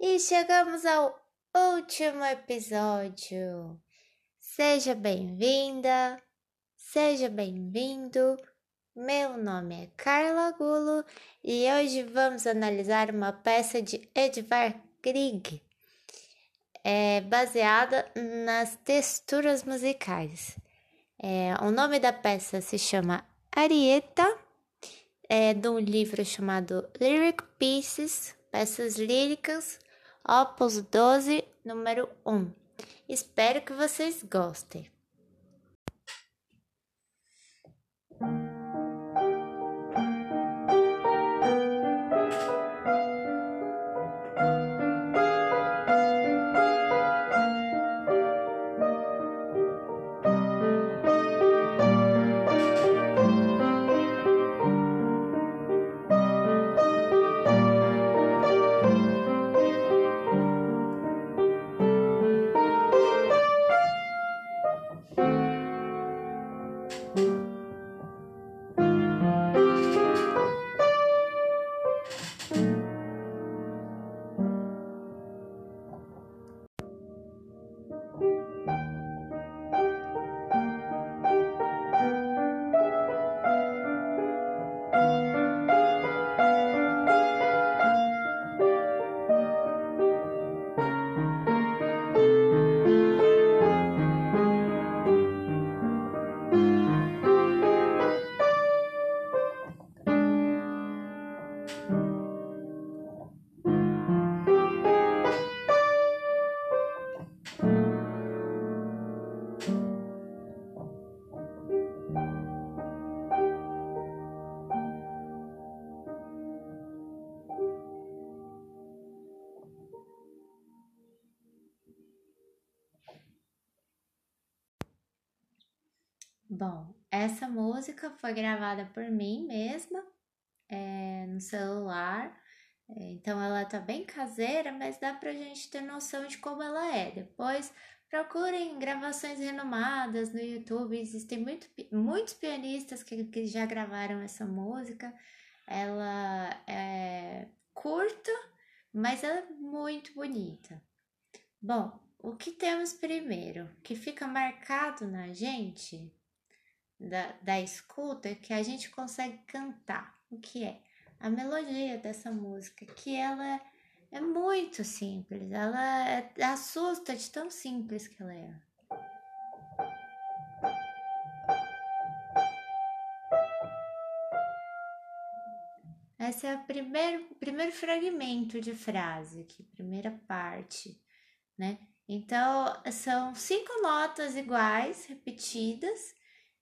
E chegamos ao último episódio. Seja bem-vinda, seja bem-vindo. Meu nome é Carla Gulo e hoje vamos analisar uma peça de Edvard Grieg, é, baseada nas texturas musicais. É, o nome da peça se chama Arieta, é de um livro chamado Lyric Pieces, Peças Líricas, Opus 12, número 1. Espero que vocês gostem. Bom, essa música foi gravada por mim mesma é, no celular, é, então ela tá bem caseira, mas dá pra gente ter noção de como ela é. Depois procurem gravações renomadas no YouTube, existem muito, muitos pianistas que, que já gravaram essa música. Ela é curta, mas ela é muito bonita. Bom, o que temos primeiro, que fica marcado na gente da, da escuta que a gente consegue cantar. O que é? A melodia dessa música, que ela é muito simples, ela é, assusta de tão simples que ela é. Esse é o primeiro, primeiro fragmento de frase aqui, primeira parte, né? Então, são cinco notas iguais, repetidas,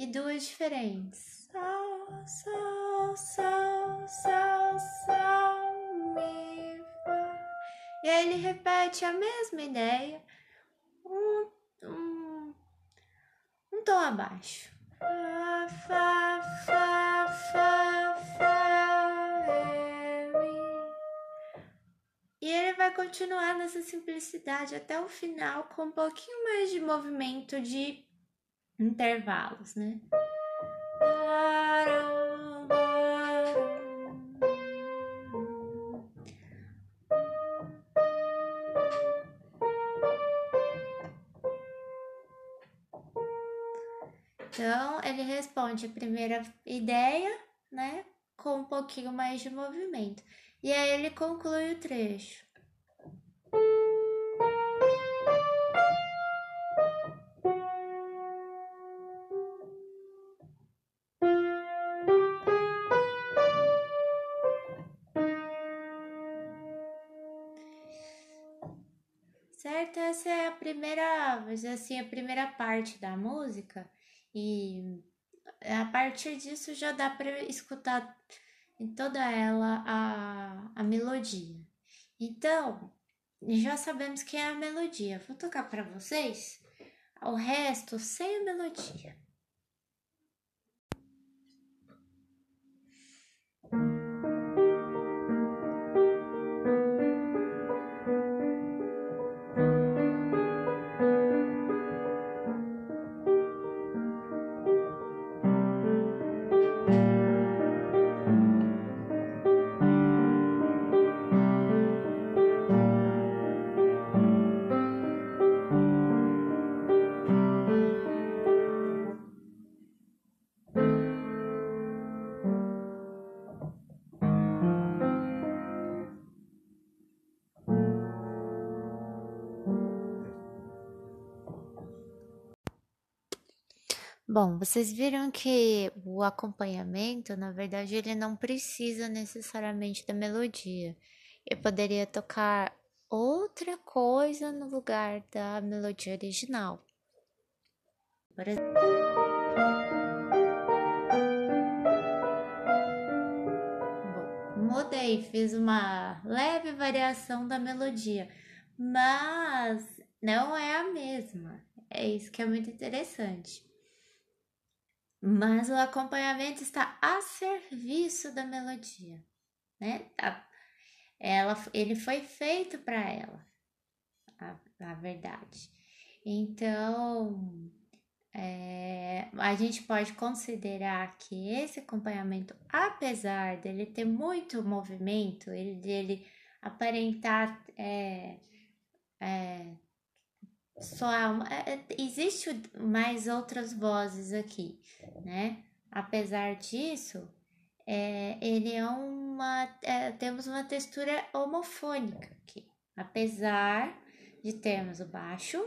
e duas diferentes. Sol, sol, sol, sol, sol, mi. E aí ele repete a mesma ideia, um, um, um tom abaixo. Fá, fá, fá, fá, fá. E ele vai continuar nessa simplicidade até o final com um pouquinho mais de movimento de intervalos, né? Então, ele responde a primeira ideia, né, com um pouquinho mais de movimento. E aí ele conclui o trecho. Certo? Essa é a primeira, assim, a primeira parte da música e a partir disso já dá para escutar em toda ela a, a melodia. Então, já sabemos que é a melodia. Vou tocar para vocês o resto sem a melodia. Bom, vocês viram que o acompanhamento, na verdade, ele não precisa necessariamente da melodia. Eu poderia tocar outra coisa no lugar da melodia original. Por exemplo. Mudei, fiz uma leve variação da melodia, mas não é a mesma. É isso que é muito interessante. Mas o acompanhamento está a serviço da melodia, né? Ela, ele foi feito para ela, a, a verdade. Então, é, a gente pode considerar que esse acompanhamento, apesar dele ter muito movimento, ele dele aparentar é, só é, é, existe mais outras vozes aqui, né? Apesar disso, é, ele é uma é, temos uma textura homofônica aqui, apesar de termos o baixo,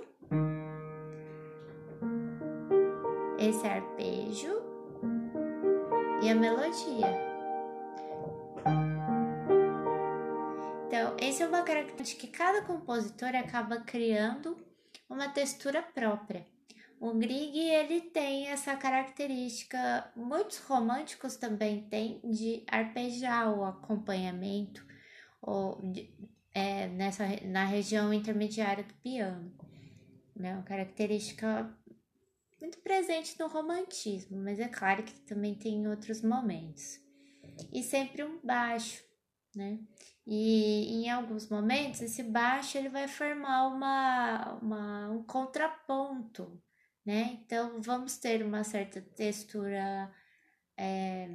esse arpejo e a melodia. Então, essa é uma característica que cada compositor acaba criando uma textura própria. O Grieg ele tem essa característica, muitos românticos também têm de arpejar o acompanhamento ou de, é, nessa, na região intermediária do piano. Né? Uma característica muito presente no romantismo, mas é claro que também tem em outros momentos. E sempre um baixo, né? E em alguns momentos esse baixo ele vai formar uma, uma, um contraponto, né? Então vamos ter uma certa textura é,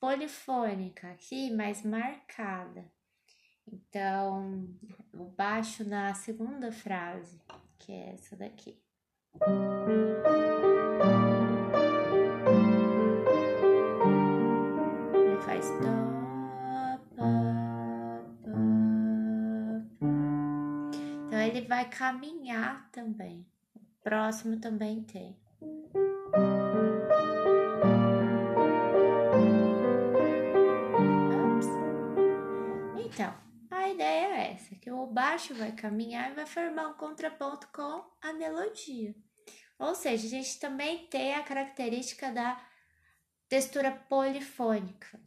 polifônica aqui, mais marcada. Então, o baixo na segunda frase, que é essa daqui. Ele faz dó. Vai caminhar também. O próximo também tem. Então, a ideia é essa, que o baixo vai caminhar e vai formar um contraponto com a melodia. Ou seja, a gente também tem a característica da textura polifônica,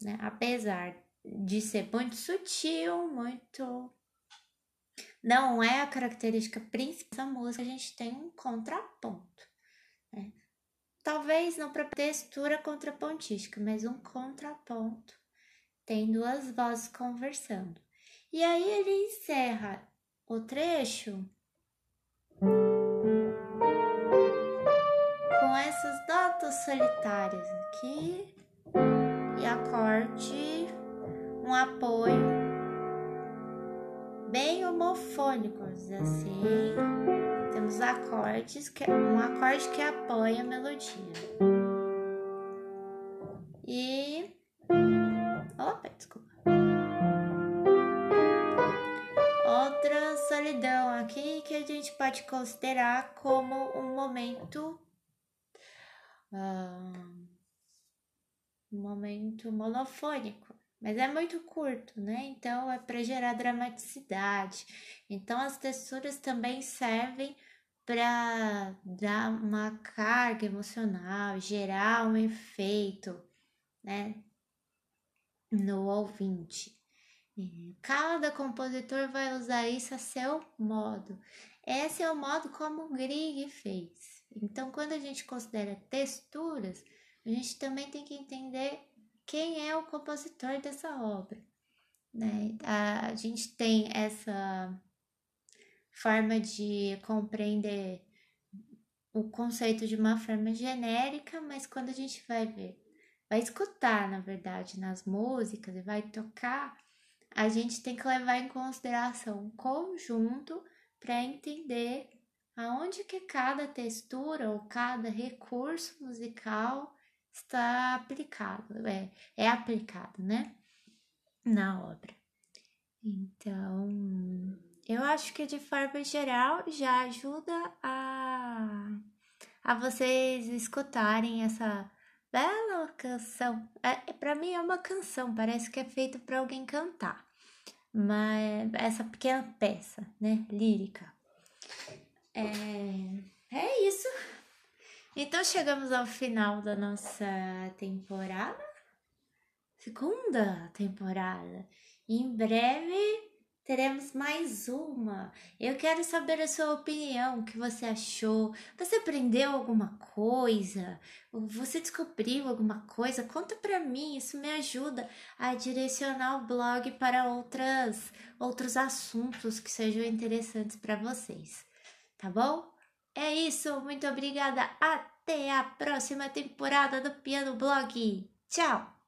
né? Apesar de ser muito sutil, muito não é a característica principal da música, a gente tem um contraponto. Né? Talvez não para textura contrapontística, mas um contraponto. Tem duas vozes conversando. E aí ele encerra o trecho com essas notas solitárias aqui e acorde, um apoio bem homofônicos, assim. Temos acordes, que, um acorde que apoia a melodia. E. Opa, desculpa. Outra solidão aqui que a gente pode considerar como um momento. Uh, um momento monofônico mas é muito curto, né? Então é para gerar dramaticidade. Então as texturas também servem para dar uma carga emocional, gerar um efeito, né, no ouvinte. Cada compositor vai usar isso a seu modo. Esse é o modo como o Grieg fez. Então, quando a gente considera texturas, a gente também tem que entender quem é o compositor dessa obra. Né? A gente tem essa forma de compreender o conceito de uma forma genérica, mas quando a gente vai ver, vai escutar, na verdade, nas músicas e vai tocar, a gente tem que levar em consideração o conjunto para entender aonde que cada textura ou cada recurso musical está aplicado, é, é aplicado, né? Na obra. Então, eu acho que de forma geral já ajuda a, a vocês escutarem essa bela canção. É, para mim é uma canção, parece que é feito para alguém cantar. Mas essa pequena peça, né, lírica. É, é isso. Então chegamos ao final da nossa temporada. Segunda temporada. Em breve teremos mais uma. Eu quero saber a sua opinião, o que você achou. Você aprendeu alguma coisa? Você descobriu alguma coisa? Conta para mim, isso me ajuda a direcionar o blog para outras outros assuntos que sejam interessantes para vocês. Tá bom? É isso, muito obrigada. Até a próxima temporada do Piano Blog. Tchau.